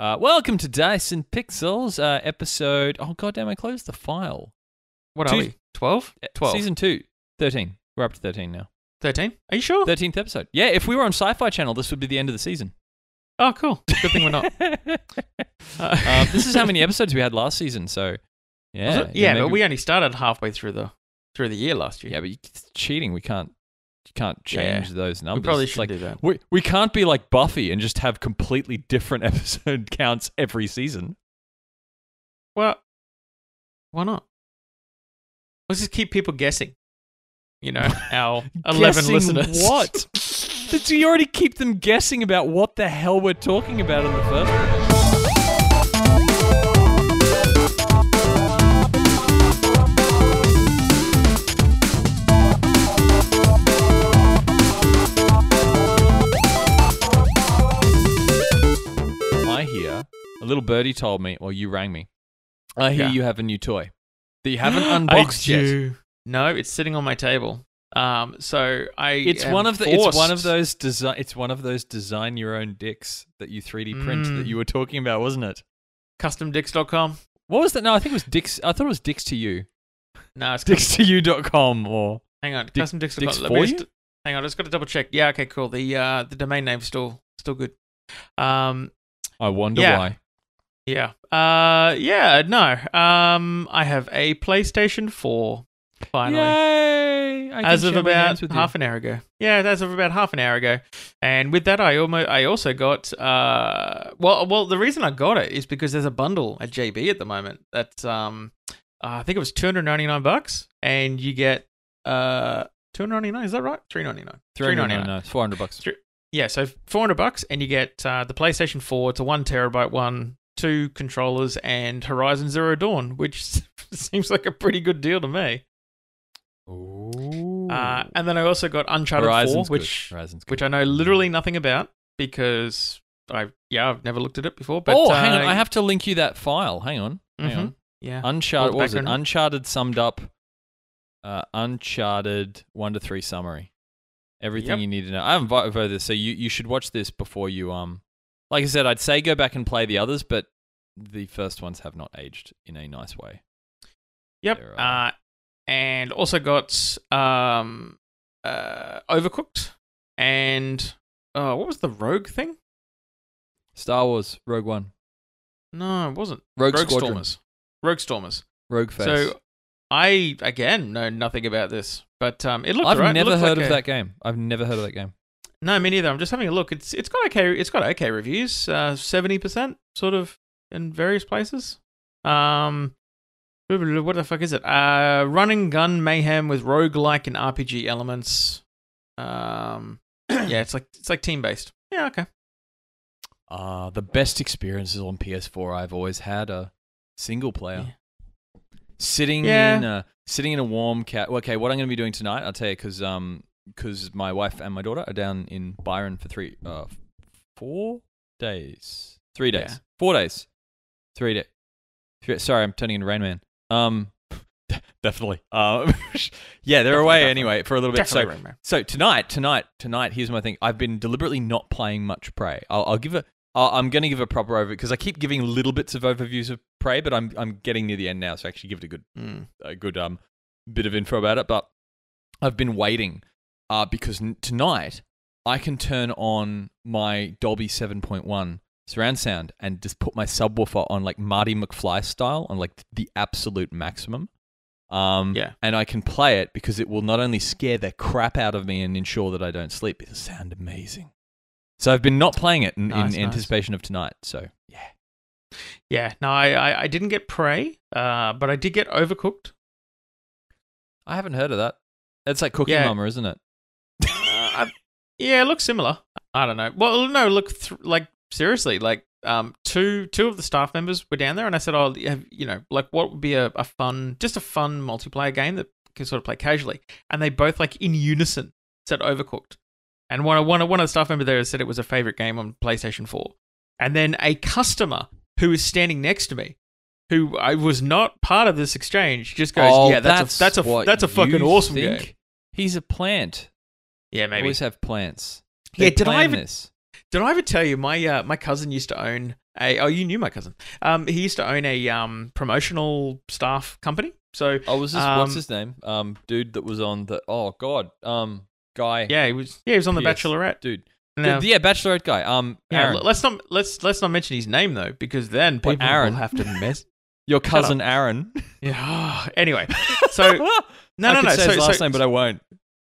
Uh, welcome to Dice and Pixels, uh, episode. Oh, goddamn, I closed the file. What Two- are we? 12? 12. Season 2, 13. We're up to 13 now. 13? Are you sure? 13th episode. Yeah, if we were on Sci Fi Channel, this would be the end of the season. Oh, cool. Good thing we're not. um, this is how many episodes we had last season, so. Yeah. Yeah, but maybe- we only started halfway through the through the year last year. Yeah, but it's cheating. We can't. You can't change Yeah. those numbers. we probably should like, do that. We, we can't be like Buffy and just have completely different episode counts every season. Well, why not? Let's just keep people guessing. You know, our 11 listeners. What? Did you already keep them guessing about what the hell we're talking about in the first a little birdie told me, or you rang me. I hear Yeah. you have a new toy that you haven't unboxed yet. No, it's sitting on my table. Um, so I. It's one of the. It's one of those design. It's one of those design your own dicks that you 3D print that Mm. you were talking about, wasn't it? customdicks.com. What was that? No, I think it was Dix. I thought it was Dix to you. No, it's Dix2u.com or Hang on, Dick- customdicks.com. Dicks Let for you? just, hang on, I just got to double check. Yeah, okay, cool. The uh, the domain name's still still good. Um, I wonder Yeah. why. Yeah. Uh, yeah. No. Um, I have a PlayStation Four. Finally. Yay! I as of about hands with you. half an hour ago. Yeah, as of about half an hour ago. And with that, I almost, I also got. Uh, well, well, the reason I got it is because there's a bundle at JB at the moment that's um, uh, I think it was two hundred ninety nine bucks, and you get uh, two hundred ninety nine. Is that right? Three ninety nine. Three ninety nine. It's four hundred bucks. Three- Yeah, so four hundred bucks, and you get uh, the PlayStation Four. It's a one terabyte one, two controllers, and Horizon Zero Dawn, which seems like a pretty good deal to me. Ooh. Uh, and then I also got Uncharted Horizon's Four, which Horizon's good. which I know literally nothing about because I yeah I've never looked at it before. But oh, uh, hang on. I have to link you that file. Hang on. Hang Mhm. on. yeah Uncharted. What was it? Uncharted summed up. Uh, Uncharted one to three summary. Everything Yep. you need to know. I haven't vo- voted this, so you, you should watch this before you um. Like I said, I'd say go back and play the others, but the first ones have not aged in a nice way. yep are- uh, and also got um uh Overcooked and uh what was the Rogue thing? Star Wars Rogue One, No, it wasn't Rogue, Rogue Squadron, Stormers. Rogue Stormers. Rogue Face. So I again know nothing about this, but um it looked I've alright. It never heard like of a- that game. I've never heard of that game. No, me neither. I'm just having a look. It's it's got okay. It's got okay reviews. Uh, seventy percent sort of in various places. Um, what the fuck is it? Uh, running gun mayhem with roguelike and RPG elements. Um, yeah, it's like it's like team based. Yeah, okay. Uh, the best experiences on PS4 I've always had are single player. Sitting Yeah. in a sitting in a warm cat. Okay, what I'm going to be doing tonight, I'll tell you, because um, because my wife and my daughter are down in Byron for three, uh, four days, three days, Yeah. four days, three days. Sorry, I'm turning into Rain Man. Um, definitely. Um, yeah, they're Definitely, away definitely. anyway for a little bit. So Definitely Rain Man. so tonight, tonight, tonight. Here's my thing. I've been deliberately not playing much Prey. I'll, I'll give a. I'll, I'm going to give a proper overview because I keep giving little bits of overviews of Prey, but I'm I'm getting near the end now, so I actually give it a good Mm. a good um bit of info about it. But I've been waiting, uh, because n- tonight I can turn on my Dolby 7.1 surround sound and just put my subwoofer on like Marty McFly style on like the absolute maximum. Um, Yeah. and I can play it because it will not only scare the crap out of me and ensure that I don't sleep, it'll sound amazing. So I've been not playing it in, Nice, in nice. anticipation of tonight. So yeah, Yeah. No, I, I I didn't get Prey, uh, but I did get Overcooked. I haven't heard of that. It's like Cooking Yeah. Mama, isn't it? Yeah, it looks similar. I don't know. Well, no, look, th- like seriously, like um, two two of the staff members were down there, and I said, "Oh, have, you know, like what would be a, a fun, just a fun multiplayer game that can sort of play casually?" And they both like in unison said Overcooked, and one of one one of the staff members there said it was a favorite game on PlayStation Four, and then a customer who was standing next to me. Who I was not part of this exchange just goes, Oh, yeah, that's, a that's a that's a fucking awesome think? game. He's a plant. Yeah, maybe. Always have plants. Yeah, They did I even- this? Did I ever tell you my uh, my cousin used to own a oh you knew my cousin. Um, he used to own a um promotional staff company. So Oh, was this Um, what's his name? Um, dude that was on the oh god, um, guy, yeah, he was yeah he was on the Yes. Bachelorette. dude, Now, The- yeah, Bachelorette guy. Um, yeah, Aaron, let's not let's let's not mention his name though because then people Aaron? will have to mess. your cousin Aaron. Yeah. Anyway, so no, I no, no. say So, his last so, name, but I won't.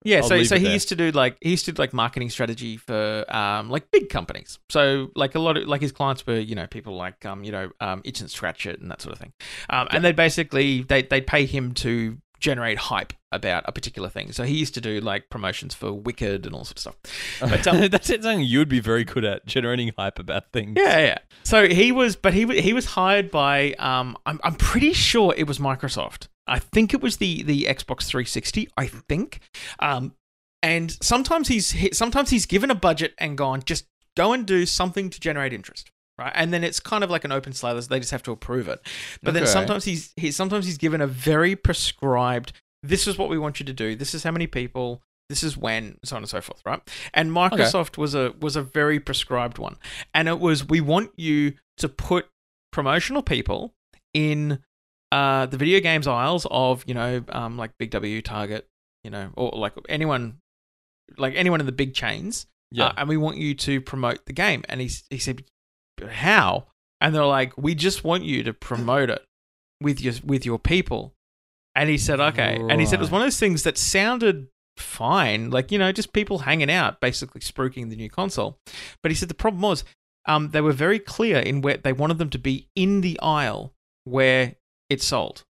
Yeah, I'll so so he there. used to do like he used to do like marketing strategy for um like big companies. So like a lot of like his clients were you know people like um you know um Itch and Scratch It and that sort of thing. Um, and they basically they they'd pay him to generate hype about a particular thing. So he used to do like promotions for Wicked and all sorts of stuff. But, um, That's something you would be very good at generating hype about things. Yeah, yeah. So he was, but he he was hired by. Um, I'm I'm pretty sure it was Microsoft. I think it was the the Xbox 360. I think. Um, and sometimes he's he- sometimes he's given a budget and gone just go and do something to generate interest. Right, and then it's kind of like an open slate. They just have to approve it. But then sometimes he's he sometimes he's given a very prescribed. This is what we want you to do. This is how many people. This is when, so on and so forth, right? And Microsoft was a was a very prescribed one, and it was we want you to put promotional people in uh, the video games aisles of you know um, like Big W, Target, you know, or like anyone like anyone in the big chains, Yeah. uh, and we want you to promote the game. And he he said, how? And they're like, we just want you to promote it with your with your people. And he said, okay. And he said it was one of those things that sounded fine, like you know, just people hanging out, basically spruiking the new console. But he said the problem was, um, they were very clear in where they wanted them to be in the aisle where it's sold.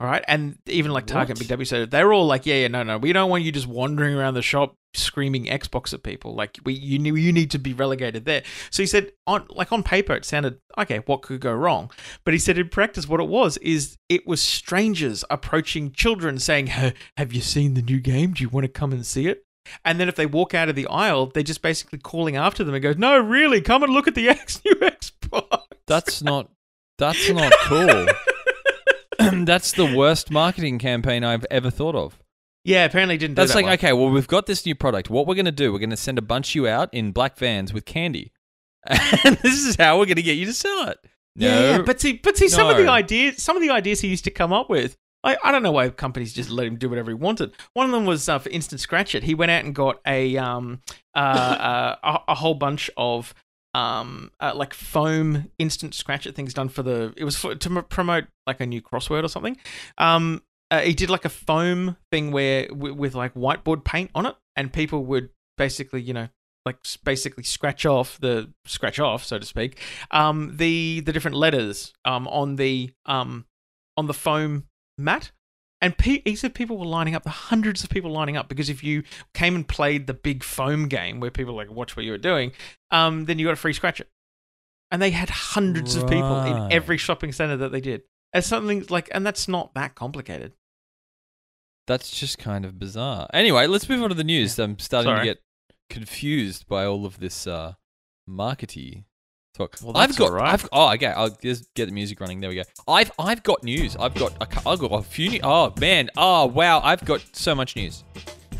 All right, and even like Target, and Big W said they were all like, "Yeah, yeah, no, no, we don't want you just wandering around the shop screaming Xbox at people. Like, we you you need to be relegated there." So he said, on like on paper, it sounded okay. What could go wrong? But he said in practice, what it was is it was strangers approaching children saying, "Have you seen the new game? Do you want to come and see it?" And then if they walk out of the aisle, they're just basically calling after them and go, "No, really, come and look at the X new Xbox." That's not. That's not cool. that's the worst marketing campaign I've ever thought of. yeah, apparently didn't. That's do that like, one. okay, well, we've got this new product. What we're going to do, we're going to send a bunch of you out in black vans with candy. And this is how we're going to get you to sell it. No. Yeah, but see, but see, some of the ideas, some of the ideas he used to come up with, I, I don't know why companies just let him do whatever he wanted. One of them was, uh, for instance, Scratch It. He went out and got a um uh, uh a, a whole bunch of um uh, like foam instant Scratch things done for the. It was for, to m- promote like a new crossword or something. Um, uh, he did like a foam thing where w- with like whiteboard paint on it, and people would basically, you know. Like basically scratch off the scratch off, so to speak, um, the the different letters um, on the um, on the foam mat. And pe- he said people were lining up, the hundreds of people lining up, because if you came and played the big foam game where people like watch what you were doing, um, then you got a free scratch it. And they had hundreds of people in every shopping center that they did. It's something like, and that's not that complicated. That's just kind of bizarre. Anyway, let's move on to the news. I'm starting Sorry. to get confused by all of this uh, markety talk. Well, I've got. right. I've, oh, okay. I'll just get the music running. There we go. I've I've got news. I've got a, I've got a few. New, oh man. Oh wow. I've got so much news.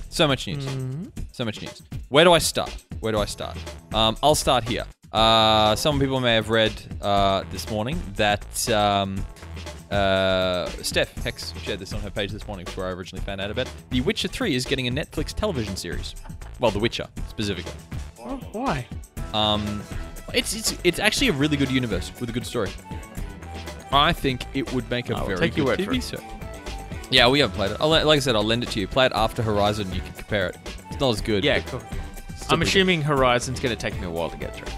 So much news. Mhm. So much news. Where do I start? Where do I start? Um, I'll start here. Uh, some people may have read uh, this morning that um, uh, Steph Hex shared this on her page this morning, before I originally found out about it. The Witcher 3 is getting a Netflix television series. Well, The Witcher specifically. Oh, why? Um, it's it's it's actually a really good universe with a good story. I think it would make a I will very take your good word for TV it. show. Yeah, we haven't played it. I'll, le- like I said, I'll lend it to you. Play it after Horizon. You can compare it. It's not as good. Yeah, cool. I'm pretty assuming Horizon's going to take me a while to get through.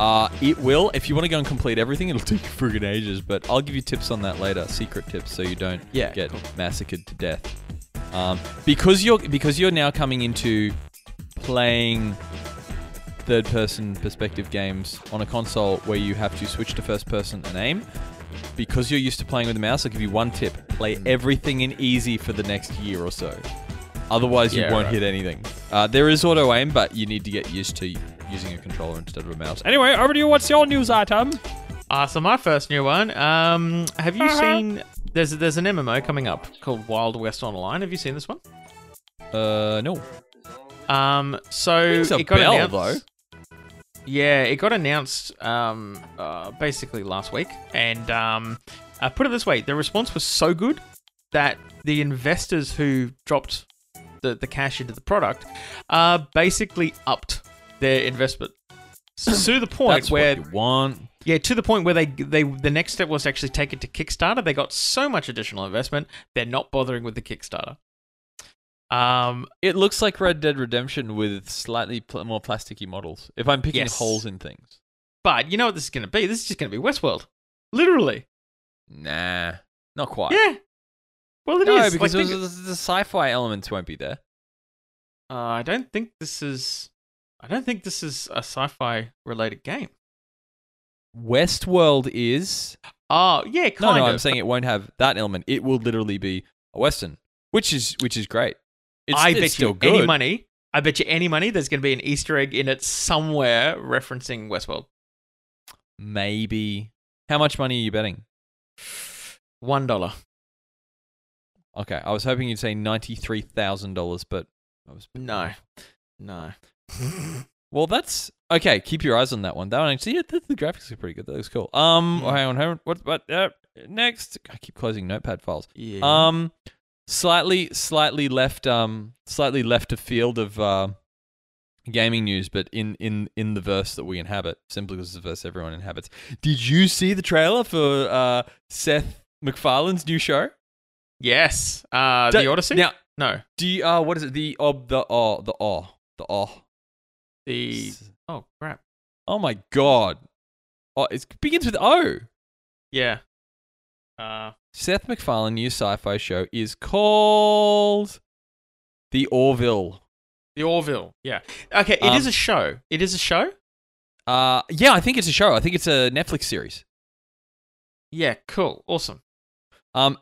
Uh, it will. If you want to go and complete everything, it'll take you friggin' ages. But I'll give you tips on that later, secret tips, so you don't Yeah, get cool. massacred to death. Um, because you're because you're now coming into playing third-person perspective games on a console where you have to switch to first-person and aim. Because you're used to playing with a mouse, I'll give you one tip: play Hmm. everything in easy for the next year or so. Otherwise, you Yeah, won't right. hit anything. Uh, there is auto aim, but you need to get used to using a controller instead of a mouse. Anyway, over to you. What's your news item? Uh, so my first new one. Um, have you Uh-huh. seen? There's there's an MMO coming up called Wild West Online. Have you seen this one? Uh, no. Um, so Rings a it got bell, announced. Yeah, it got announced um, uh, basically last week, and um, uh, put it this way: the response was so good that the investors who dropped the, the cash into the product uh, basically upped their investment to the point That's where what you want. yeah, to the point where they they the next step was to actually take it to Kickstarter. They got so much additional investment, they're not bothering with the Kickstarter. Um, It looks like Red Dead Redemption with slightly pl- more plasticky models. If I'm picking Yes. holes in things, but you know what this is going to be? This is just going to be Westworld, literally. nah, not quite. Yeah. Well, it no, is. because Like, the, think- the, sci-fi elements won't be there. uh, I don't think this is. I don't think this is a sci-fi related game. Westworld is Oh, yeah, no, no. of. I'm saying it won't have that element. It will literally be a western, which is which is great. It's, I it's bet you good. any money. I bet you any money there's going to be an Easter egg in it somewhere referencing Westworld. Maybe. How much money are you betting? One dollar. Okay, I was hoping you'd say ninety-three thousand dollars, but I was No. No. Well, that's okay. Keep your eyes on that one. That one, actually, yeah, the, the graphics are pretty good. That looks cool. Um, Mm. hang on, hang on. What? What? Uh, next, I keep closing Notepad files. Yeah. Um, slightly, slightly left. Um, slightly left of field of uh, gaming news, but in in in the verse that we inhabit, simply because it's the verse everyone inhabits. Did you see the trailer for uh Seth MacFarlane's new show? yes. Uh, Do- the Odyssey. Now, no. do you, uh, what is it? The ob the oh the oh the oh. The oh crap. Oh my god. Oh, it begins with O. Yeah. Uh, Seth MacFarlane new sci-fi show is called The Orville. the Orville. Yeah. Okay. It is Um, a show. It is a show. Uh yeah, I think it's a show. I think it's a Netflix series. Yeah. Cool. Awesome. Um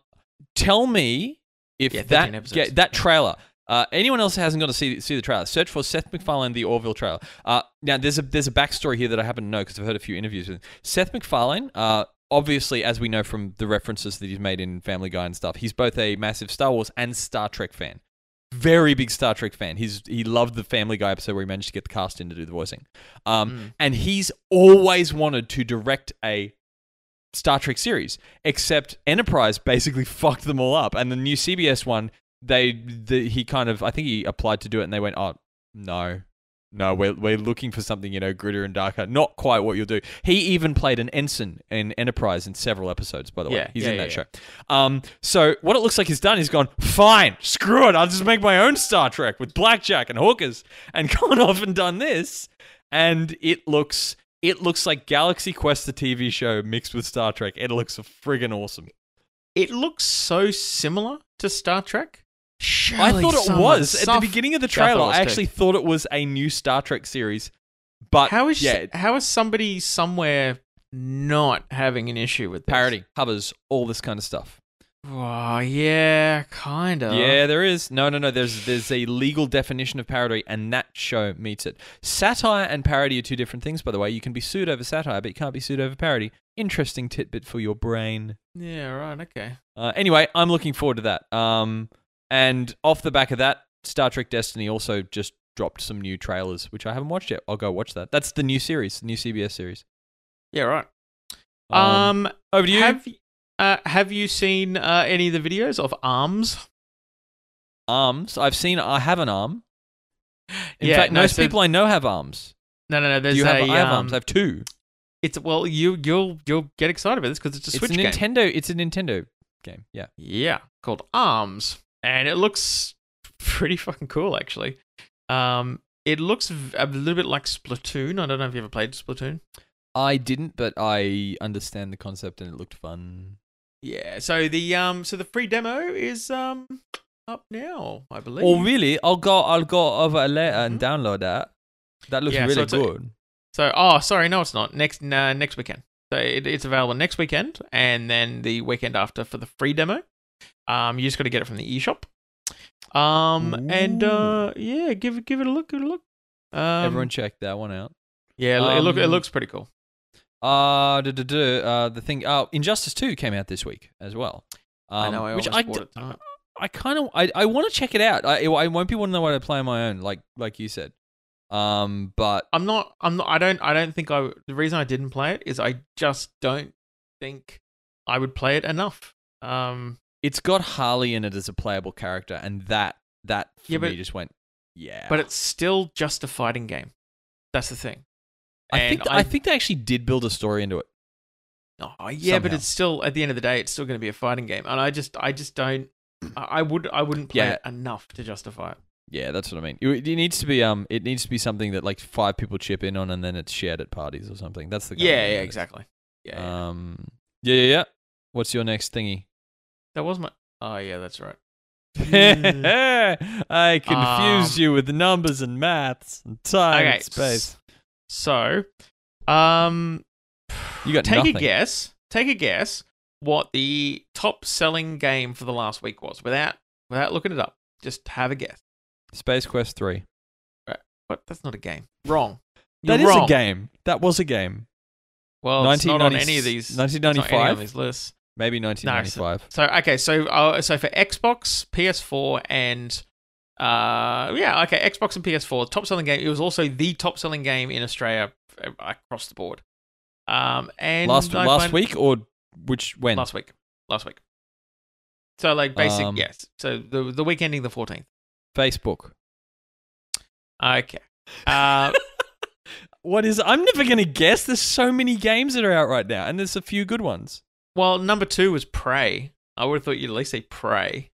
tell me if Yeah, that ga- that trailer uh, anyone else hasn't got to see see the trailer? Search for Seth MacFarlane the Orville trailer. Uh, now there's a there's a backstory here that I happen to know because I've heard a few interviews with him. Seth MacFarlane. Uh, obviously, as we know from the references that he's made in Family Guy and stuff, he's both a massive Star Wars and Star Trek fan. Very big Star Trek fan. He's he loved the Family Guy episode where he managed to get the cast in to do the voicing. Um, Mm. and he's always wanted to direct a Star Trek series, except Enterprise basically fucked them all up. And the new CBS one, they the, he kind of I think he applied to do it, and they went, "Oh no, no, we're we're looking for something you know grittier and darker. Not quite what you'll do." He even played an ensign in Enterprise in several episodes. By the way, he's yeah, in yeah, that show. Um, so what it looks like he's done, he's gone, "Fine, screw it, I'll just make my own Star Trek with blackjack and hookers," and gone off and done this, and it looks. It looks like Galaxy Quest, the TV show, mixed with Star Trek. It looks friggin' awesome. It looks so similar to Star Trek. I thought it was at the beginning of the I trailer. I too. actually thought it was a new Star Trek series, but How is yeah, how is somebody somewhere not having an issue with this? parody, covers, all this kind of stuff. Oh, yeah, kind of. Yeah, there is. No, no, no. There's there's a legal definition of parody, and that show meets it. Satire and parody are two different things, by the way. You can be sued over satire, but you can't be sued over parody. Interesting tidbit for your brain. Yeah, right. Okay. Uh, anyway, I'm looking forward to that. Um, and off the back of that, Star Trek Destiny also just dropped some new trailers, which I haven't watched yet. I'll go watch that. That's the new series, the new CBS series. Yeah, right. Um, Um, over to you. have uh, have you seen uh, any of the videos of Arms? arms. I've seen. I have an arm. In Yeah, fact, no, most so- people I know have arms. No, no, no. There's Do you have? I have um, arms. I have two. It's well, you you'll you'll get excited about this because it's a It's Switch a game. Nintendo. It's a Nintendo game. Yeah. Yeah, called Arms, and it looks pretty fucking cool actually. Um, it looks a little bit like Splatoon. I don't know if you ever played Splatoon. I didn't, but I understand the concept and it looked fun. Yeah. So the um, so the free demo is um up now, I believe. Oh, really? I'll go. I'll go over later and Mhm. download that. That looks Yeah, so really a- good. So, oh, sorry, no, it's not. Next, uh, next weekend. So it, it's available next weekend, and then the weekend after for the free demo. Um, you just got to get it from the eShop. Um, and uh, yeah, give it, give it a look, give it a look. Um, Everyone check that one out. yeah, it look, it Um, looks pretty cool. Uh, duh, duh, duh, uh, the thing. Oh, Injustice Two came out this week as well. Um, I know, I which I, bought it. I kind of I, I want to check it out. I I won't be one that to play on my own, like like you said. Um, but I'm not. I'm not. I don't. I don't think I. The reason I didn't play it is I just don't think I would play it enough. Um, it's got Harley in it as a playable character, and that that for Yeah, me just went, yeah. but it's still just a fighting game. That's the thing. I and think I, think they actually did build a story into it. Oh yeah, but it's still at the end of the day, it's still going to be a fighting game, and I just, I just don't. I I would, I wouldn't play Yeah. it enough to justify it. Yeah, that's what I mean. It, it needs to be um, it needs to be something that like five people chip in on, and then it's shared at parties or something. That's the Yeah, yeah, exactly. Yeah, yeah. Um, yeah, yeah, yeah. What's your next thingy? That was my. Oh yeah, that's right. I confused Um, you with numbers and maths and time Okay, and space. So, um, You got take nothing. a guess. Take a guess what the top selling game for the last week was without without looking it up. Just have a guess. Space Quest Three. What? That's not a game. Wrong. You're That is wrong. a game. That was a game. Well, it's not on any of these. it's not any on 1995? these lists. Maybe 1995. So okay, so uh, so for Xbox, PS4, and uh, yeah, okay, Xbox and PS4, top selling game. It was also the top selling game in Australia uh, across the board. Um, and last I last week or which when? last week, last week. So like basic, Um, yes. So the the week ending the fourteenth. Facebook. Okay. Uh, What is? I'm never gonna guess. There's so many games that are out right now, and there's a few good ones. Well, number two was Prey. I would have thought you'd at least say Prey.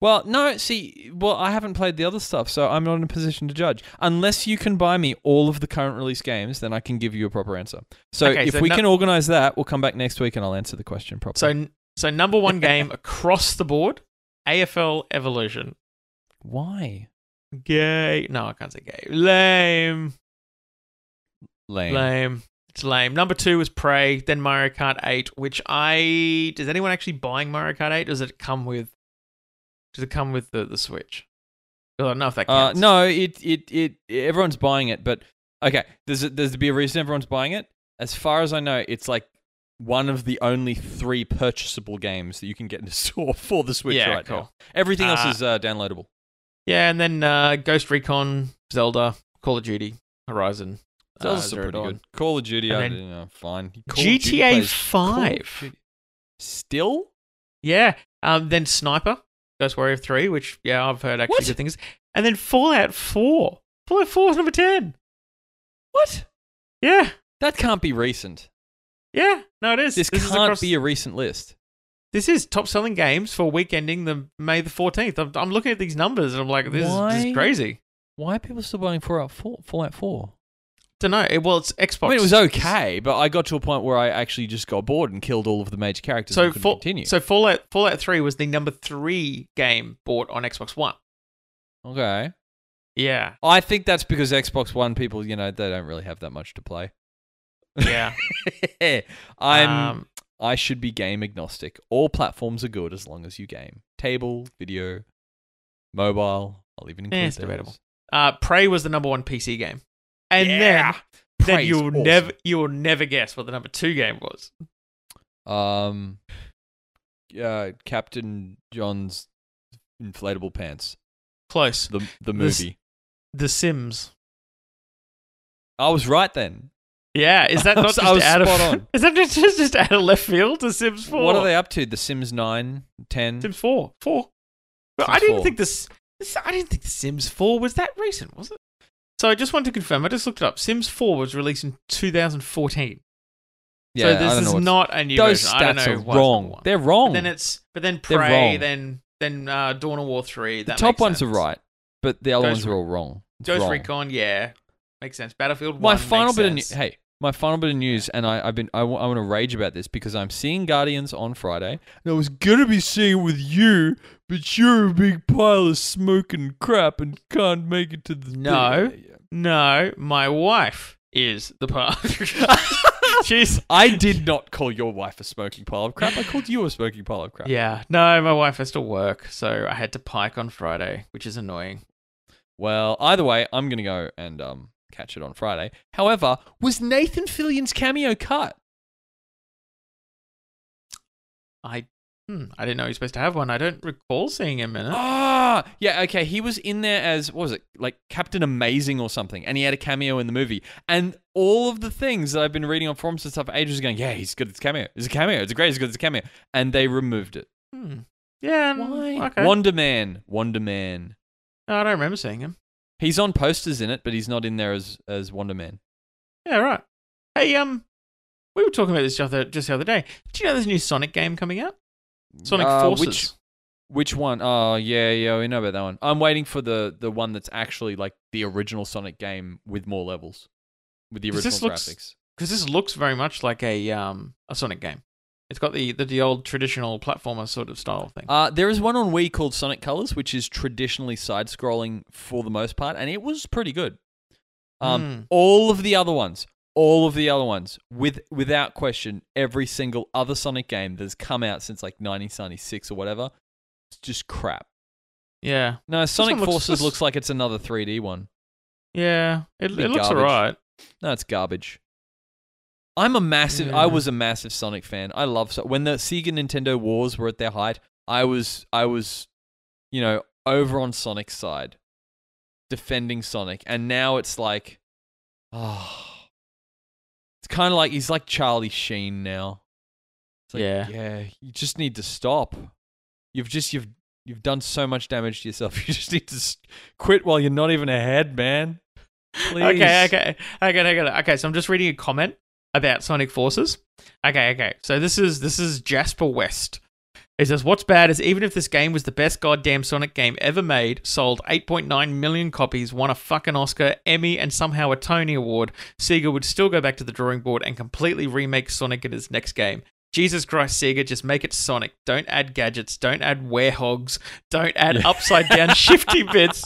Well, no, see, well, I haven't played the other stuff, so I'm not in a position to judge. Unless you can buy me all of the current release games, then I can give you a proper answer. So Okay, if so we no- can organize that, we'll come back next week and I'll answer the question properly. So so number one game across the board, AFL Evolution. why? Gay. No, I can't say gay. Lame. Lame. Lame. It's lame. Number two was Prey, then Mario Kart 8, which I. Does anyone actually buying Mario Kart 8? Does it come with. Does it come with the, the Switch? I don't know if that Uh, counts. no, it, it it everyone's buying it, but okay, there's a, there's to be a reason everyone's buying it. As far as I know, it's like one of the only three purchasable games that you can get in the store for the Switch Yeah, right cool. now. Everything else Uh, is uh, downloadable. Yeah, and then uh, Ghost Recon, Zelda, Call of Duty, Horizon. Those uh, are pretty Dawn. good. Call of Duty, And I then don't fine. Call GTA plays- Call of 5. Still? Yeah. Um, then Sniper, Ghost Warrior 3, which, yeah, I've heard actually What? good things. And then Fallout 4. Fallout 4 is number 10. What? Yeah. That can't be recent. Yeah. No, it is. This, is can't across- be a recent list. This is top selling games for week ending the May the 14th. I'm, I'm looking at these numbers and I'm like, this, is, this is crazy. Why are people still buying Fallout 4? Fallout 4? Don't know. Well, it's Xbox. I mean, it was okay, but I got to a point where I actually just got bored and killed all of the major characters So, continue. so Fallout Fallout 3 was the number three game bought on Xbox One. okay. Yeah. I think that's because Xbox One people, you know, they don't really have that much to play. Yeah. I'm Um, I should be game agnostic. All platforms are good as long as you game. Table, video, mobile. I'll even include Eh, it's those. debatable. uh, Prey was the number one PC game. And Yeah. then, then you'll awesome. never you'll never guess what the number two game was. Um, uh, Captain John's inflatable pants. Close. The the movie. The Sims. I was right then. Yeah, is that not just I was out of spot on. Is that just, just out of left field? The Sims Four. What are they up to? The Sims 9, 10? Sims Four. Four. Sims I didn't 4. think this, this. I didn't think the Sims Four was that recent, was it? So I just want to confirm. I just looked it up. Sims Four was released in 2014. Yeah, so I this is not a new Those version. I don't stats know are why it's number wrong. one. They're wrong. But then it's but then Prey, then then uh, Dawn of War Three. the top ones are right, but the other Ghost ones are all wrong. It's Ghost wrong. Recon, yeah, makes sense. Battlefield My final bit of news. Hey, my final bit of news, and I, I've been I, want to rage about this because I'm seeing Guardians on Friday, and I was gonna be seeing it with you, but you're a big pile of smoking crap and can't make it to the No. No, my wife is the part. She's I did not call your wife a smoking pile of crap. I called you a smoking pile of crap. yeah. No, my wife has to work, so I had to pike on Friday, which is annoying. Well, either way, I'm gonna go and um catch it on Friday. However, was Nathan Fillion's cameo cut? I Hmm, I didn't know he was supposed to have one. I don't recall seeing him in it. Ah, yeah, okay. He was in there as what was it, like Captain Amazing or something, and he had a cameo in the movie. And all of the things that I've been reading on forums and stuff for ages, going, yeah, he's good at his cameo. It's a cameo. It's great. It's good. It's a cameo. And they removed it. Hmm. Yeah. Why? Okay. Wonder Man. Wonder Man. No, I don't remember seeing him. He's on posters in it, but he's not in there as as Wonder Man. Yeah, right. Hey, um, we were talking about this just the, just the other day. Do you know there's a new Sonic game coming out? Sonic Uh, Forces. Which which one? Oh yeah, yeah, we know about that one. I'm waiting for the the one that's actually like the original Sonic game with more levels, with the original graphics. Because this looks very much like a um a Sonic game. It's got the the, the old traditional platformer sort of style thing. Uh, there is one on Wii called Sonic Colors, which is traditionally side scrolling for the most part, and it was pretty good. Um, Hmm. all of the other ones, all of the other ones, with without question, every single other Sonic game that's come out since like 1996 or whatever, it's just crap. Yeah, No, Sonic looks- Forces this- looks like it's another 3D one. yeah. It, it looks alright. No, it's garbage. I'm a massive. I was a massive Sonic fan. I love so when the Sega Nintendo wars were at their height. I was I was, you know, over on Sonic's side, defending Sonic, and now it's like, oh, kind of like he's like Charlie Sheen now. It's like, Yeah. yeah. You just need to stop. You've just you've you've done so much damage to yourself. You just need to quit while you're not even ahead, man. Please. Okay, okay, okay, okay, okay. So I'm just reading a comment about Sonic Forces. Okay, okay. So this is this is Jasper West. He says, "What's bad is even if this game was the best goddamn Sonic game ever made, sold 8.9 million copies, won a fucking Oscar, Emmy, and somehow a Tony Award, Sega would still go back to the drawing board and completely remake Sonic in his next game." Jesus Christ, Sega, just make it Sonic. Don't add gadgets. Don't add werehogs. Don't add Yeah. upside down shifty bits.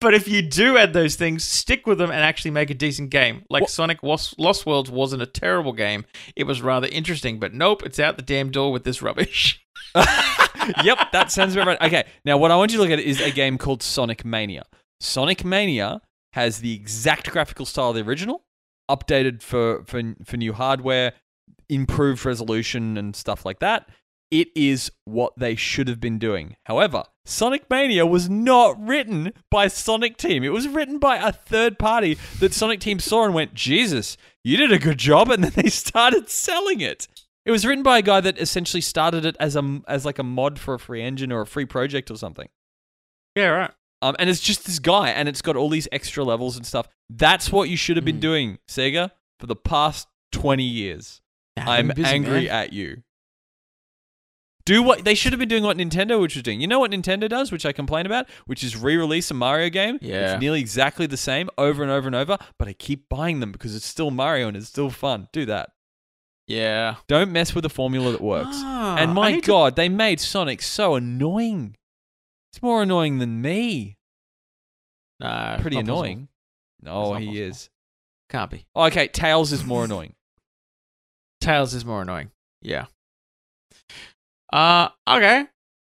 But if you do add those things, stick with them and actually make a decent game. Like What- Sonic Lost Worlds wasn't a terrible game. It was rather interesting, but nope, it's out the damn door with this rubbish. yep, that sounds about right. Okay, now what I want you to look at is a game called Sonic Mania. Sonic Mania has the exact graphical style of the original, updated for for, for new hardware, improved resolution and stuff like that. It is what they should have been doing. However, Sonic Mania was not written by Sonic Team. It was written by a third party that Sonic Team saw and went, Jesus, you did a good job. And then they started selling it. It was written by a guy that essentially started it as a as like a mod for a free engine or a free project or something. Yeah, right. Um, and it's just this guy, and it's got all these extra levels and stuff. That's what you should have been Mm. doing, Sega, for the past twenty years. I'm angry at you. Do what they should have been doing. What Nintendo, which was doing. You know what Nintendo does, which I complain about, which is re-release a Mario game. Yeah. it's nearly exactly the same over and over and over, but I keep buying them because it's still Mario and it's still fun. Do that. Yeah. Don't mess with a formula that works. Ah, and my need to- god, they made Sonic so annoying. It's more annoying than me. Nah, Pretty not possible. annoying. No, he possible. is. Can't be. Okay, Tails is more annoying. Tails is more annoying. Yeah. Uh, okay.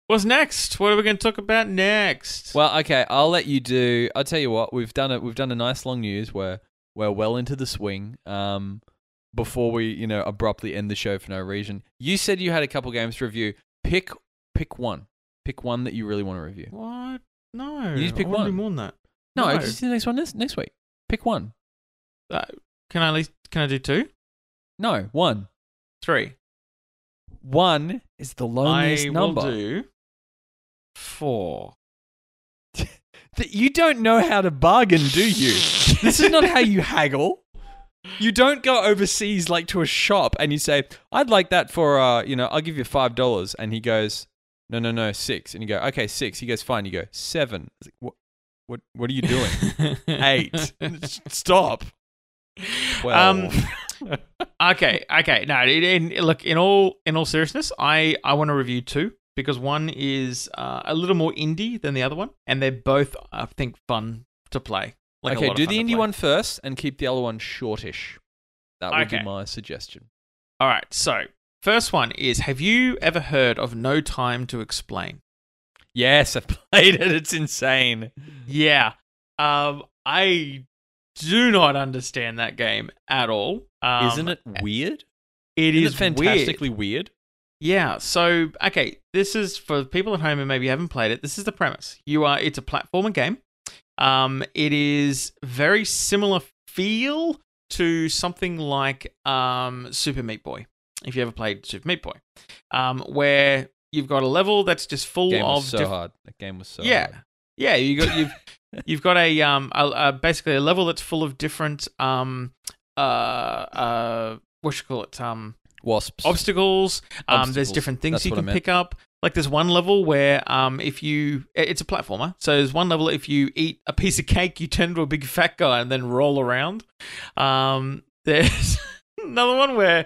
What's next? What are we going to talk about next? Well, okay, I'll let you do. I'll tell you what. We've done it. We've done a nice long news where we're well into the swing. Um, before we, you know, abruptly end the show for no reason. You said you had a couple games to review. Pick, pick one. Pick one that you really want to review. what? No. You just pick I wanna do one. more than that. No, No. just do the next one this next week. Pick one. Uh, can I at least can I do two? No, one. Three. One is the loneliest I number. will do four. That you don't know how to bargain, do you? this is not how you haggle. You don't go overseas like to a shop and you say, "I'd like that for uh, you know, I'll give you five dollars," and he goes, "No, no, no, six. And you go, "Okay, six. He goes, "Fine." You go, seven. Like, what? What? What are you doing? Eight. Stop. Um, Twelve. Okay, okay. No, in, in, look. In all, in all seriousness, I I want to review two because one is uh, a little more indie than the other one, and they're both, I think, fun to play. Like okay, do the indie one first and keep the other one shortish. That would Okay. be my suggestion. All right. So, first one is: Have you ever heard of No Time to Explain? Yes, I've played it. It's insane. Yeah. Um, I do not understand that game at all. Um, Isn't it weird? It Isn't is it fantastically weird? Yeah. So, okay, this is for people at home who maybe haven't played it. This is the premise. You are. It's a platformer game. Um, it is very similar feel to something like um Super Meat Boy. If you ever played Super Meat Boy, um, where you've got a level that's just full game of so diff- hard. That game was so yeah, hard. Yeah. You got you've you've got a um a, a, basically a level that's full of different um uh uh what you call it um Wasps. obstacles. Um, there's different things That's you can pick up. Like there's one level where um if you it's a platformer, so there's one level if you eat a piece of cake, you turn into a big fat guy and then roll around. Um, there's another one where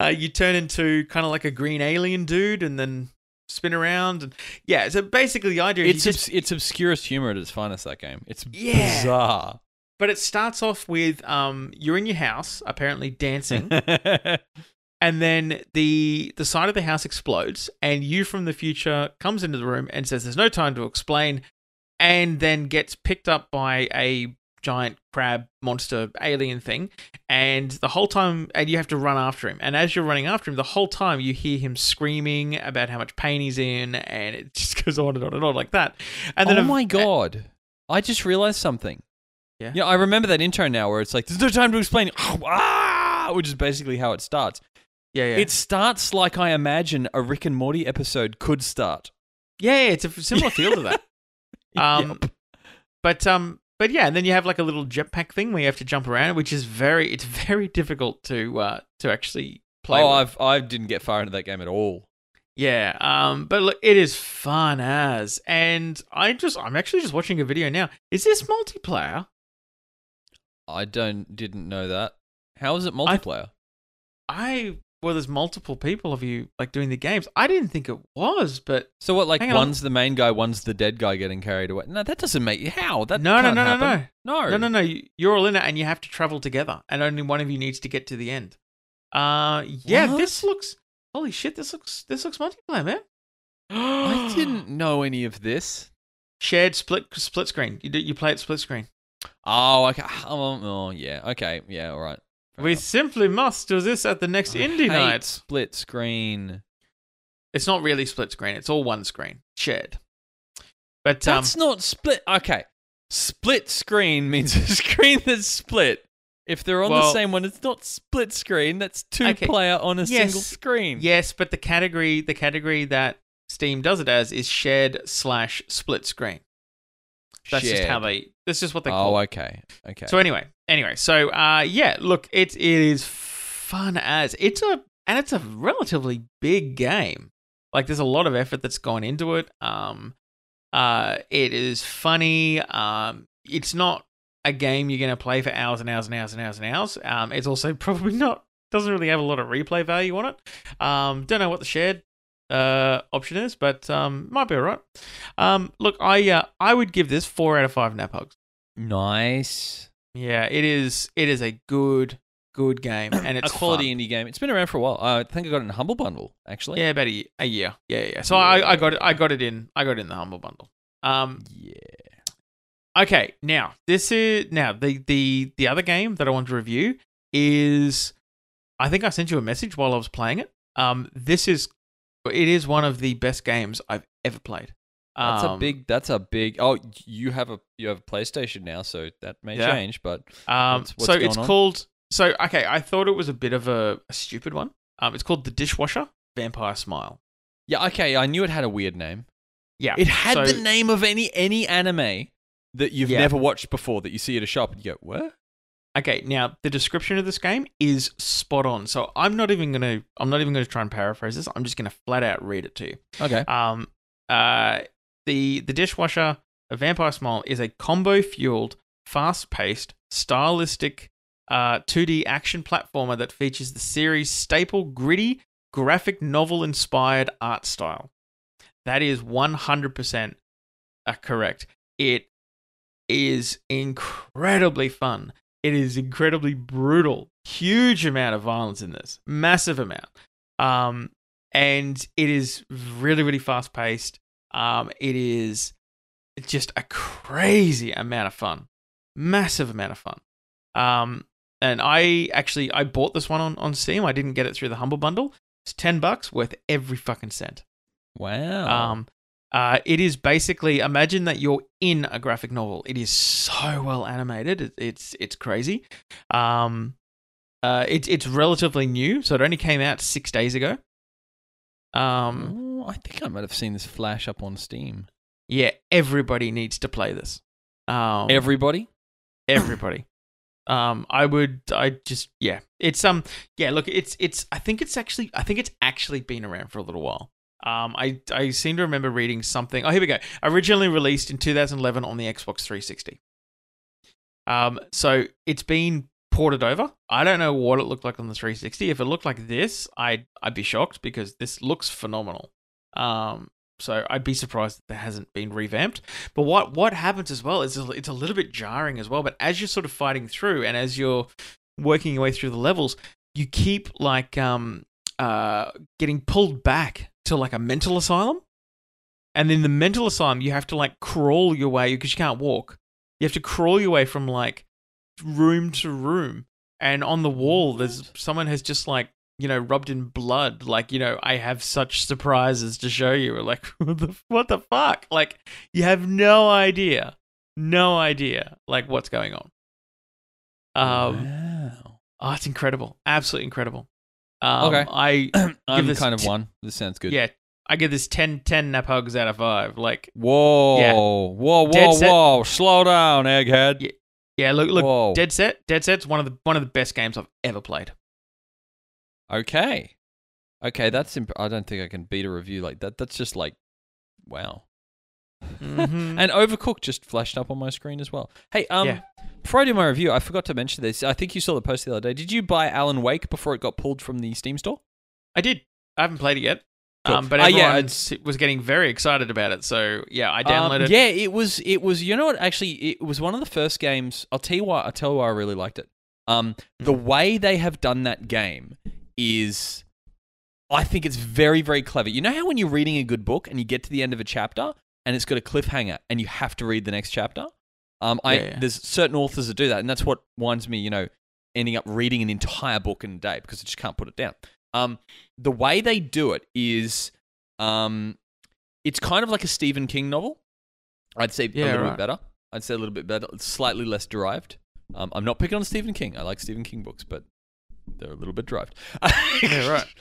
uh, you turn into kind of like a green alien dude and then spin around and yeah. So basically the idea is it's you just it's obscurest humor at its finest. That game. It's Yeah. bizarre. but it starts off with um you're in your house apparently dancing. and then the the side of the house explodes and you from the future comes into the room and says there's no time to explain and then gets picked up by a giant crab monster alien thing and the whole time and you have to run after him and as you're running after him the whole time you hear him screaming about how much pain he's in and it just goes on and on and on like that and then oh my god! I just realized something. Yeah? Yeah, I remember that intro now, where it's like, "There's no time to explain," ah, which is basically how it starts. yeah yeah It starts like I imagine a Rick and Morty episode could start. yeah, yeah it's a similar feel to that Um, Yep. But um, but yeah, and then you have like a little jetpack thing where you have to jump around, which is very it's very difficult to uh to actually play. oh, with. I've I didn't get far into that game at all. yeah. Um, but look, it is fun as, and I just I'm actually just watching a video now. Is this multiplayer? I don't didn't know that. How is it multiplayer? I well, there's multiple people of you like doing the games. I didn't think it was, but so what? Like Hang on. one's the main guy, one's the dead guy getting carried away. No, that doesn't make you how that. no, no, no, no, happen. no, no, no, no, no. you- You're all in it, and you have to travel together, and only one of you needs to get to the end. Uh, yeah, What? this looks. Holy shit! This looks. This looks multiplayer, man. I didn't know any of this. shared split split screen. You do, you play it split screen. Oh, okay. Oh, oh, yeah. Okay. Yeah. All right. Fair we enough. simply must do this at the next I indie night. split screen. It's not really split screen. It's all one screen shared. But um, That's not split. Okay. Split screen means a screen that's split. If they're on the same one, it's not split screen. That's two Okay. player on a Yes. single screen. yes, but the category the category that Steam does it as is shared slash split screen. That's just how Shared. they. That's just what they call. Oh, okay. Okay. So anyway, anyway, so uh, yeah, look, it it is fun as it's a and it's a relatively big game. Like there's a lot of effort that's gone into it. Um, uh, it is funny. Um, it's not a game you're gonna play for hours and hours and hours and hours and hours. Um, it's also probably not doesn't really have a lot of replay value on it. Um, don't know what the shared uh option is, but um, might be alright. Um, look, I uh, I would give this four out of five nap nice. Yeah, it is. It is a good, good game, and it's a quality fun. indie game. It's been around for a while. I think I got it in a Humble Bundle, actually. Yeah, about a, ye- a year. Yeah, yeah. So I, I got it. I got it in. I got it in the humble bundle. Um. Yeah. Okay. Now this is now the the the other game that I want to review is. I think I sent you a message while I was playing it. Um. This is. It is one of the best games I've ever played. That's a Um, big. That's a big. Oh, you have a you have a PlayStation now, so that may Yeah. change. But Um, so it's on? called. So okay, I thought it was a bit of a, a stupid one. Um, it's called the Dishwasher Vampire Smile. yeah, okay. I knew it had a weird name. Yeah, It had so- the name of any any anime that you've Yeah. never watched before that you see at a shop and you go, "What?" Okay, now the description of this game is spot on. So I'm not even gonna. I'm not even gonna try and paraphrase this. I'm just gonna flat out read it to you. Okay. Um, uh, the the dishwasher, a vampire smile, is a combo fueled, fast paced, stylistic, uh, 2D action platformer that features the series' staple gritty graphic novel inspired art style. That is 100% uh, correct. It is incredibly fun. It is incredibly brutal. Huge amount of violence in this. Massive amount. Um, and it is really, really fast paced. Um, it is just a crazy amount of fun. Massive amount of fun. Um, and I actually I bought this one on, on Steam. I didn't get it through the Humble Bundle. It's ten bucks worth every fucking cent. Wow. Um, uh, it is basically imagine that you're in a graphic novel. It is so well animated. It, it's it's crazy. Um, uh, it's it's relatively new, so it only came out six days ago. Um, Oh, I think I might have seen this flash up on Steam. yeah, everybody needs to play this. Um, Everybody? everybody. Um, I would, I just, yeah, it's um, yeah. Look, it's it's. I think it's actually, I think it's actually been around for a little while. Um, I I seem to remember reading something. Oh, here we go. Originally released in 2011 on the Xbox 360. Um, so it's been ported over. I don't know what it looked like on the 360. If it looked like this, I'd I'd be shocked because this looks phenomenal. Um, so I'd be surprised that there hasn't been revamped. But what what happens as well is it's a little bit jarring as well. But as you're sort of fighting through and as you're working your way through the levels, you keep like um uh getting pulled back to like a mental asylum. And in the mental asylum, you have to like crawl your way because you can't walk. You have to crawl your way from like room to room. And on the wall, there's someone has just like you know rubbed in blood. Like you know, I have such surprises to show you. Like, what the what the fuck? Like you have no idea, no idea like what's going on. Um, wow. oh, it's incredible, absolutely incredible. Um, Okay. I I'm this kind of t- one. This sounds good. yeah, I give this 10, 10 nap hugs out of five. Like Whoa. Yeah. Whoa, whoa, Dead set- whoa. Slow down, egghead. Yeah. yeah, look look, Whoa. Dead Set, Dead Set's one of the one of the best games I've ever played. Okay. Okay, that's imp- I don't think I can beat a review like that. That's just like wow. Mhm. And Overcooked just flashed up on my screen as well. Hey, um Yeah. before I do my review, I forgot to mention this. I think you saw the post the other day. Did you buy Alan Wake before it got pulled from the Steam store? I did. I haven't played it yet. Cool. Um, but Uh, yeah, everyone was getting very excited about it. So yeah, I Um, downloaded. yeah, it was it was you know what actually it was one of the first games. I'll tell you why. I'll tell you why I really liked it. Um, the Mm. way they have done that game is, I think it's very very clever. You know how when you're reading a good book and you get to the end of a chapter and it's got a cliffhanger and you have to read the next chapter. Um, I Yeah, yeah. there's certain authors that do that, and that's what winds me, you know, ending up reading an entire book in a day because I just can't put it down. Um, the way they do it is, um, it's kind of like a Stephen King novel. I'd say Yeah, a little right. bit better. I'd say a little bit better. Slightly less derived. Um, I'm not picking on Stephen King. I like Stephen King books, but they're a little bit derived. Yeah, right.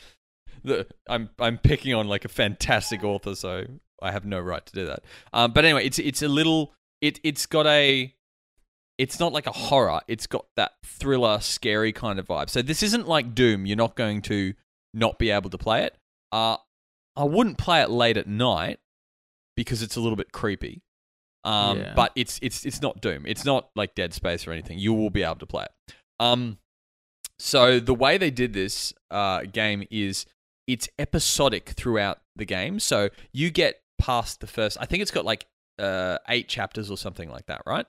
The, I'm I'm picking on like a fantastic author, so I have no right to do that. Um, but anyway, it's it's a little it it's got a it's not like a horror. It's got that thriller, scary kind of vibe. So this isn't like Doom. You're not going to not be able to play it. Uh, I wouldn't play it late at night because it's a little bit creepy. Um, Yeah. but it's it's it's not Doom. It's not like Dead Space or anything. You will be able to play it. Um, so the way they did this uh, game is it's episodic throughout the game. So you get past the first. I think it's got like uh, eight chapters or something like that, right?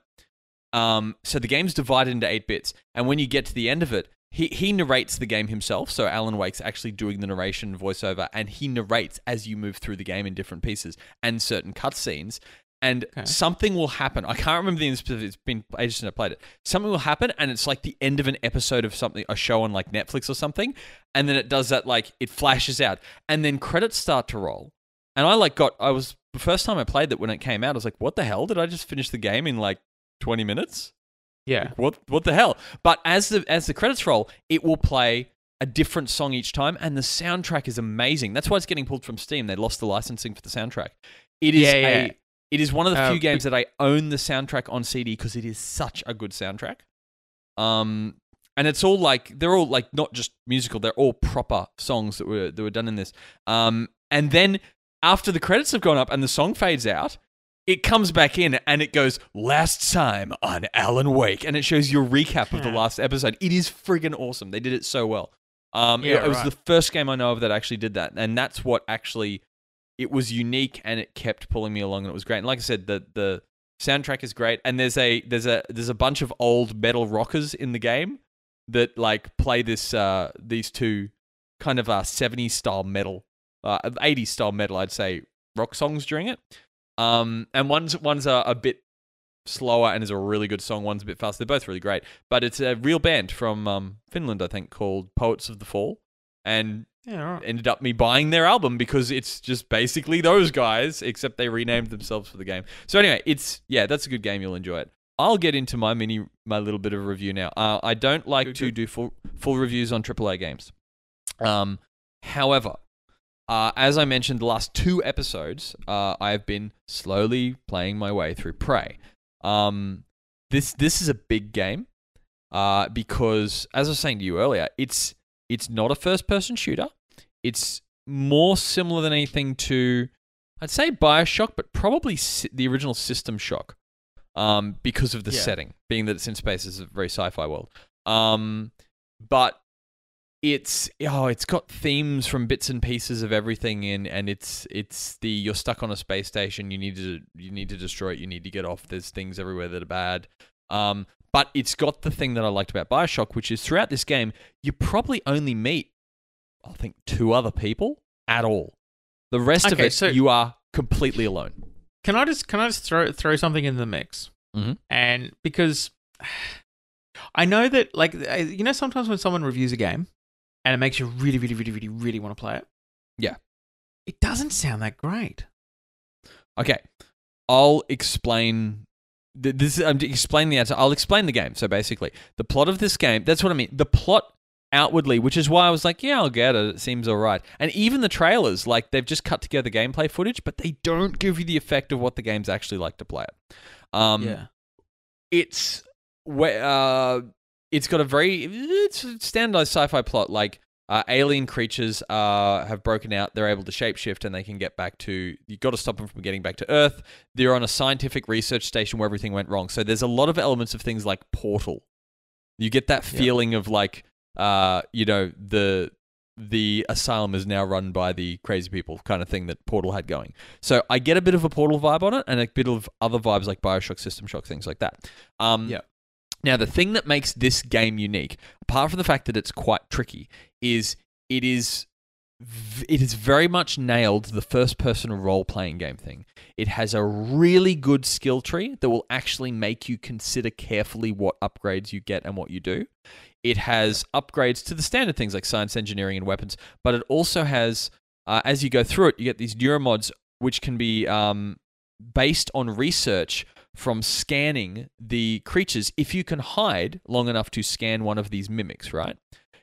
Um, so the game's divided into eight bits, and when you get to the end of it, he he narrates the game himself. So Alan Wake's actually doing the narration voiceover, and he narrates as you move through the game in different pieces and certain cutscenes. And Okay. something will happen. I can't remember the specific. It's been ages since I played it. Something will happen, and it's like the end of an episode of something, a show on like Netflix or something. And then it does that, like it flashes out, and then credits start to roll. And I like got. I was the first time I played that when it came out. I was like, "What the hell? Did I just finish the game in like 20 minutes?" Yeah. what what the hell but as the as the credits roll it will play a different song each time and the soundtrack is amazing that's why it's getting pulled from steam they lost the licensing for the soundtrack it is Yeah, yeah. a it is one of the Uh, few games that i own the soundtrack on cd because it is such a good soundtrack um and it's all like they're all like not just musical they're all proper songs that were that were done in this um and then after the credits have gone up and the song fades out it comes back in and it goes last time on Alan Wake and it shows you a recap of the last episode. It is friggin' awesome. They did it so well. Um, it- it, was right. the first game I know of that actually did that, and that's what actually it was unique and it kept pulling me along and it was great. And like I said, the the soundtrack is great, and there's a there's a there's a bunch of old metal rockers in the game that like play this uh these two kind of uh 70s style metal, uh 80s style metal, I'd say rock songs during it. Um, and one's one's a, a bit slower and is a really good song. One's a bit faster. They're both really great. But it's a real band from um, Finland, I think, called Poets of the Fall. And Yeah, right. ended up me buying their album because it's just basically those guys, except they renamed themselves for the game. So anyway, it's yeah, that's a good game. You'll enjoy it. I'll get into my mini, my little bit of review now. Uh, I don't like Good, to good. do full full reviews on AAA games. Um, however, uh, as I mentioned the last two episodes, uh, I have been slowly playing my way through Prey. Um, this this is a big game uh, because, as I was saying to you earlier, it's it's not a first person shooter. It's more similar than anything to, I'd say Bioshock, but probably the original System Shock, um, because of the Yeah. setting, being that it's in space, it's a very sci-fi world. Um, but it's oh, it's got themes from bits and pieces of everything in, and it's it's the you're stuck on a space station. You need to you need to destroy it. You need to get off. There's things everywhere that are bad. Um, but it's got the thing that I liked about Bioshock, which is throughout this game, you probably only meet, I think, two other people at all. The rest of Okay, it, so- you are completely alone. Can I just can I just throw throw something in the mix? Mhm. And because I know that like you know sometimes when someone reviews a game and it makes you really really really really really want to play it. Yeah. It doesn't sound that great. Okay, I'll explain. Th- This I'm explain the answer. I'll explain the game. So basically, the plot of this game. That's what I mean. The plot outwardly, which is why I was like, yeah, I'll get it. It seems all right. And even the trailers, like they've just cut together gameplay footage, but they don't give you the effect of what the game's actually like to play it. Um, yeah. it's uh, it's got a very it's a standardized sci-fi plot. Like uh, alien creatures uh, have broken out. They're able to shapeshift and they can get back to. You've got to stop them from getting back to Earth. They're on a scientific research station where everything went wrong. So there's a lot of elements of things like Portal. You get that Yeah. feeling of like, uh, you know, the the asylum is now run by the crazy people kind of thing that Portal had going. So I get a bit of a Portal vibe on it and a bit of other vibes like Bioshock, System Shock, things like that. Um, Yeah. Now the thing that makes this game unique, apart from the fact that it's quite tricky, is it is it is very much nailed the first person role playing game thing. It has a really good skill tree that will actually make you consider carefully what upgrades you get and what you do. It has upgrades to the standard things like science, engineering, and weapons, but it also has, uh, as you go through it, you get these neuromods which can be um, based on research from scanning the creatures. If you can hide long enough to scan one of these mimics, right?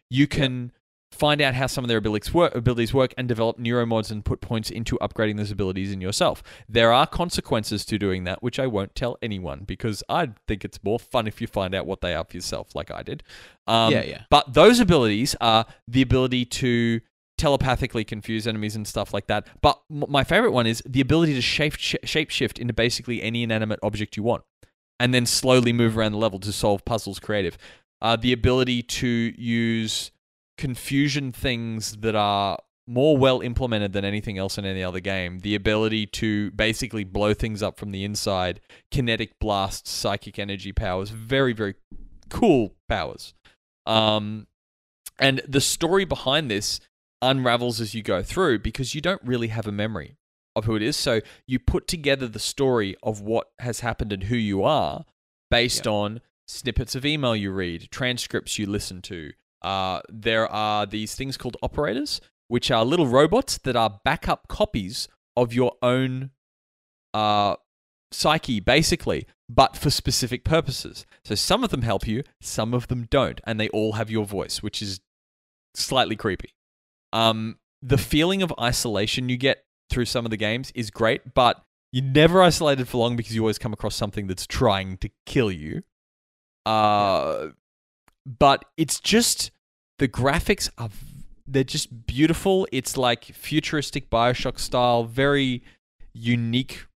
You can find out how some of their abilities work, abilities work and develop neuromods and put points into upgrading those abilities in yourself. There are consequences to doing that, which I won't tell anyone because I think it's more fun if you find out what they are for yourself, like I did. Um, Yeah, yeah. But those abilities are the ability to telepathically confuse enemies and stuff like that. But m- my favorite one is the ability to shape sh- shapeshift into basically any inanimate object you want, and then slowly move around the level to solve puzzles. Creative. Uh, the ability to use confusion things that are more well implemented than anything else in any other game. The ability to basically blow things up from the inside, kinetic blasts, psychic energy powers, very very cool powers. Um, and the story behind this unravels as you go through because you don't really have a memory of who it is. So you put together the story of what has happened and who you are based Yeah. on snippets of email you read, transcripts you listen to. Uh, there are these things called operators, which are little robots that are backup copies of your own uh, psyche, basically, but for specific purposes. So some of them help you, some of them don't, and they all have your voice, which is slightly creepy. Um, the feeling of isolation you get through some of the games is great, but you're never isolated for long because you always come across something that's trying to kill you. Uh, but it's just the graphics are they're just beautiful. It's like futuristic Bioshock style, very unique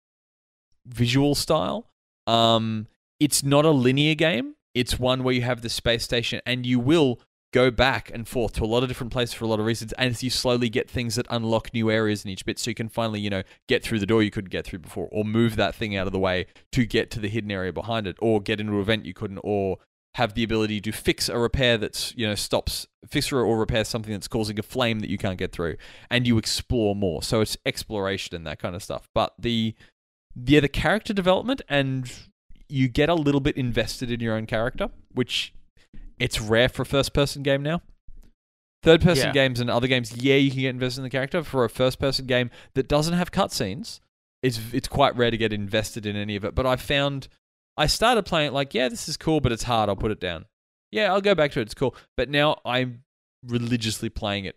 visual style. Um, it's not a linear game. It's one where you have the space station and you will go back and forth to a lot of different places for a lot of reasons and you slowly get things that unlock new areas in each bit so you can finally you know get through the door you couldn't get through before or move that thing out of the way to get to the hidden area behind it or get into an event you couldn't or have the ability to fix a repair that's you know stops fix or or repair something that's causing a flame that you can't get through and you explore more. So it's exploration and that kind of stuff. But the yeah the character development and you get a little bit invested in your own character which it's rare for a first person game now Third person Yeah. games and other games, yeah, you can get invested in the character. For a first person game that doesn't have cutscenes, it's it's quite rare to get invested in any of it. But I found I started playing it like, yeah, this is cool, but it's hard. I'll put it down. Yeah, I'll go back to it. It's cool. But now I'm religiously playing it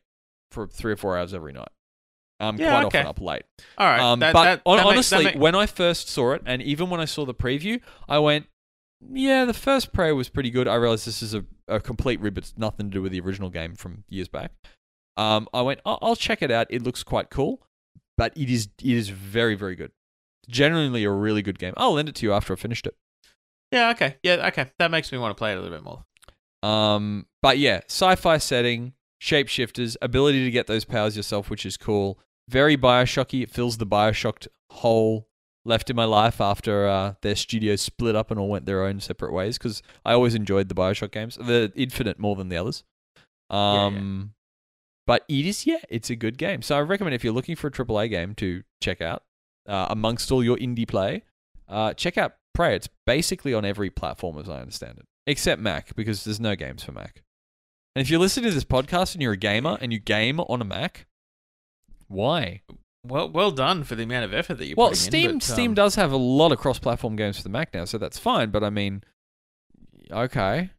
for three or four hours every night. I'm Yeah, quite okay. often up late. All right. Um, that- but that- that makes- honestly, make- when I first saw it, and even when I saw the preview, I went, "Yeah, the first Prey was pretty good." I realized this is a, a complete rib; it's nothing to do with the original game from years back. Um, I went, "I'll, I'll check it out. It looks quite cool, but it is it is very very good. Genuinely a really good game. I'll lend it to you after I finished it. yeah. Okay. Yeah. Okay. That makes me want to play it a little bit more. Um, but yeah, sci-fi setting, shapeshifters, ability to get those powers yourself, which is cool. Very Bioshocky. It fills the Bioshocked hole left in my life after uh, their studios split up and all went their own separate ways. Because I always enjoyed the Bioshock games, the Infinite more than the others. yeah. Um, but it is yeah, it's a good game. So I recommend if you're looking for a AAA game to check out uh, amongst all your indie play, uh, check out Prey. It's basically on every platform as I understand it, except Mac because there's no games for Mac. And if you're listening to this podcast and you're a gamer and you game on a Mac, why? Well, well done for the amount of effort that you're Well, Steam in. but, Steam um, does have a lot of cross-platform games for the Mac now, so that's fine. But I mean, okay,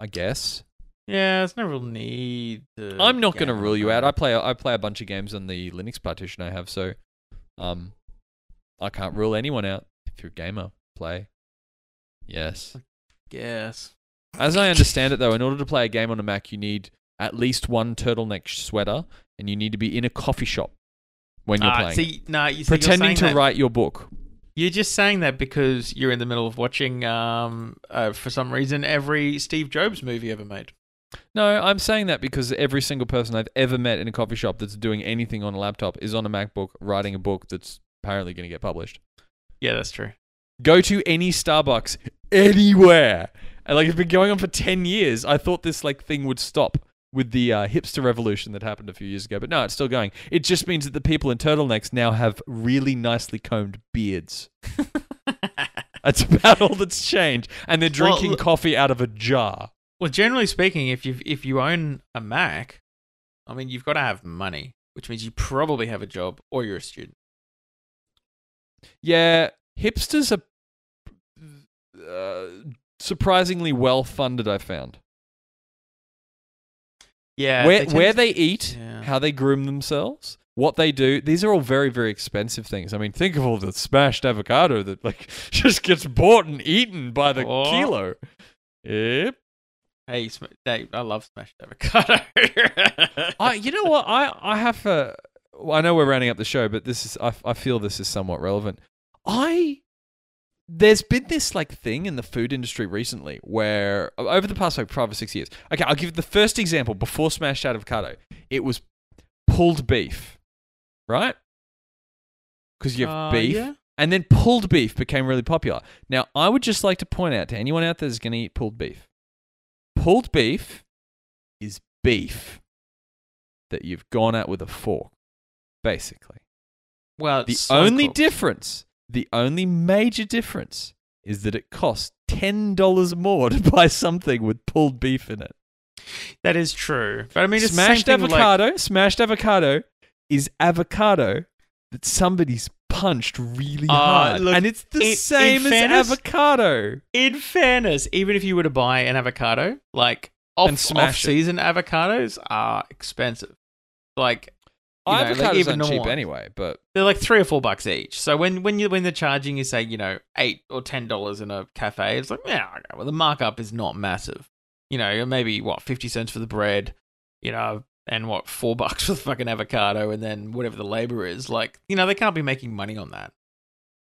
I guess. Yeah, there's no real need. To I'm not going to rule you out. I play I play a bunch of games on the Linux partition I have, so um, I can't rule anyone out. If you're a gamer, play. Yes. Yes. As I understand it, though, in order to play a game on a Mac, you need at least one turtleneck sweater, and you need to be in a coffee shop when you're Ah, playing. see, no, you see, you're pretending to that- write your book. You're just saying that because you're in the middle of watching, um, uh, for some reason, every Steve Jobs movie ever made. No, I'm saying that because every single person I've ever met in a coffee shop that's doing anything on a laptop is on a MacBook writing a book that's apparently going to get published. Yeah, that's true. Go to any Starbucks anywhere. And like it's been going on for 10 years. I thought this like thing would stop with the uh, hipster revolution that happened a few years ago, but no, it's still going. It just means that the people in turtlenecks now have really nicely combed beards. That's about all that's changed. And they're drinking look- coffee out of a jar. Well, generally speaking, if you if you own a Mac, I mean, you've got to have money, which means you probably have a job or you're a student. Yeah, hipsters are uh, surprisingly well funded. I found Yeah, where they where to- they eat, Yeah. how they groom themselves, what they do. These are all very very expensive things. I mean, think of all the smashed avocado that like just gets bought and eaten by the Oh. kilo. Yep. Hey, sm- hey, I love smashed avocado. I, you know what? I, I have a. well, I know we're rounding up the show, but this is. I, I feel this is somewhat relevant. I. There's been this like thing in the food industry recently where over the past like five or six years. Okay, I'll give the first example before smashed avocado. It was pulled beef, right? Because you have Uh, beef, yeah. and then pulled beef became really popular. Now, I would just like to point out to anyone out there that's going to eat pulled beef pulled beef is beef that you've gone at with a fork, basically. Well, The slow only cooked. difference, the only major difference, is that it costs $10 more to buy something with pulled beef in it. that is true, but I mean, smashed thing like- avocado, smashed avocado is avocado that somebody's punched really Uh, hard. look, and it's the in same as fairness- avocado. in fairness, even if you were to buy an avocado, like off, and smash off-season avocados are expensive. Like know, like even normal cheap anyway, but they're like three or four bucks each. So when when you when they're charging you say you know eight or ten dollars in a cafe, it's like yeah, okay, well the markup is not massive. You know, maybe what fifty cents for the bread, you know, and what four bucks for the fucking avocado, and then whatever the labor is. Like you know, they can't be making money on that.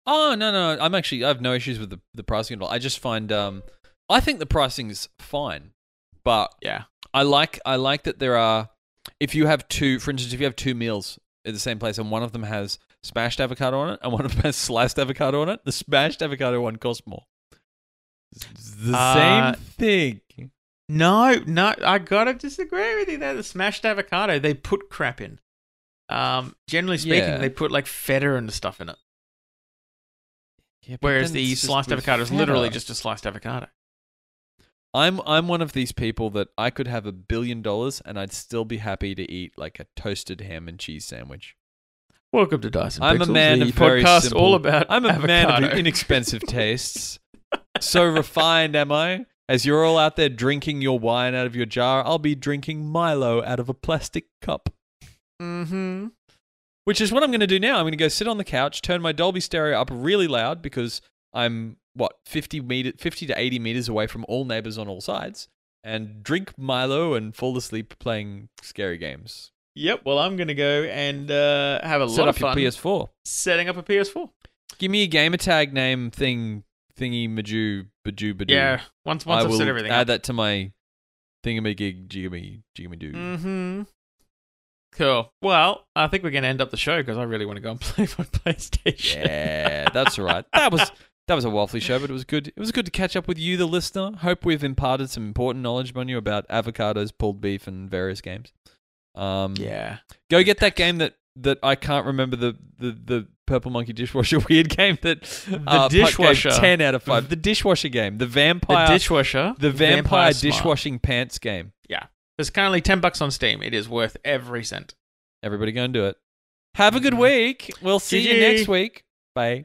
Oh no, no, I'm actually I have no issues with the the pricing at all. I just find um I think the pricing is fine, but Yeah, I like I like that there are if you have two, for instance, if you have two meals at the same place and one of them has smashed avocado on it and one of them has sliced avocado on it, the smashed avocado one costs more. It's the Uh, same thing. no, no, I gotta disagree with you there. The smashed avocado, they put crap in. Um, generally speaking, Yeah. they put like feta and stuff in it. Yeah, Whereas the sliced avocado is literally just a sliced avocado. I'm I'm one of these people that I could have a billion dollars and I'd still be happy to eat like a toasted ham and cheese sandwich. Welcome to Dyson. I'm a man of very podcast simple- all about. I'm a man of inexpensive tastes. so refined am I? As you're all out there drinking your wine out of your jar, I'll be drinking Milo out of a plastic cup. Mm-hmm. Which is what I'm going to do now. I'm going to go sit on the couch, turn my Dolby stereo up really loud because I'm what 50 meter, 50 to 80 meters away from all neighbors on all sides, and drink Milo and fall asleep playing scary games. Yep. Well, I'm gonna go and uh, have a Set lot up of your fun PS4. setting up a PS4. Give me a gamer tag name thing thingy majoo bajoo badoo. Yeah. Once once I I've set everything add up. that to my thingamajig jigamy jigamadoo. Mm-hmm. Cool. Well, I think we're gonna end up the show because I really want to go and play my PlayStation. Yeah, that's all right. That was that was a waffly show, but it was good. It was good to catch up with you, the listener. Hope we've imparted some important knowledge on you about avocados, pulled beef, and various games. Um, yeah. go get that game that that I can't remember the the, the purple monkey dishwasher weird game that uh, Puck gave dishwasher. ten out of five. The dishwasher game, the vampire The vampire, dishwasher. the vampire, Smile. dishwashing pants game. There's currently ten bucks on Steam. It is worth every cent. Everybody go and do it. Have a good Mhm. week. We'll see you next week. Bye.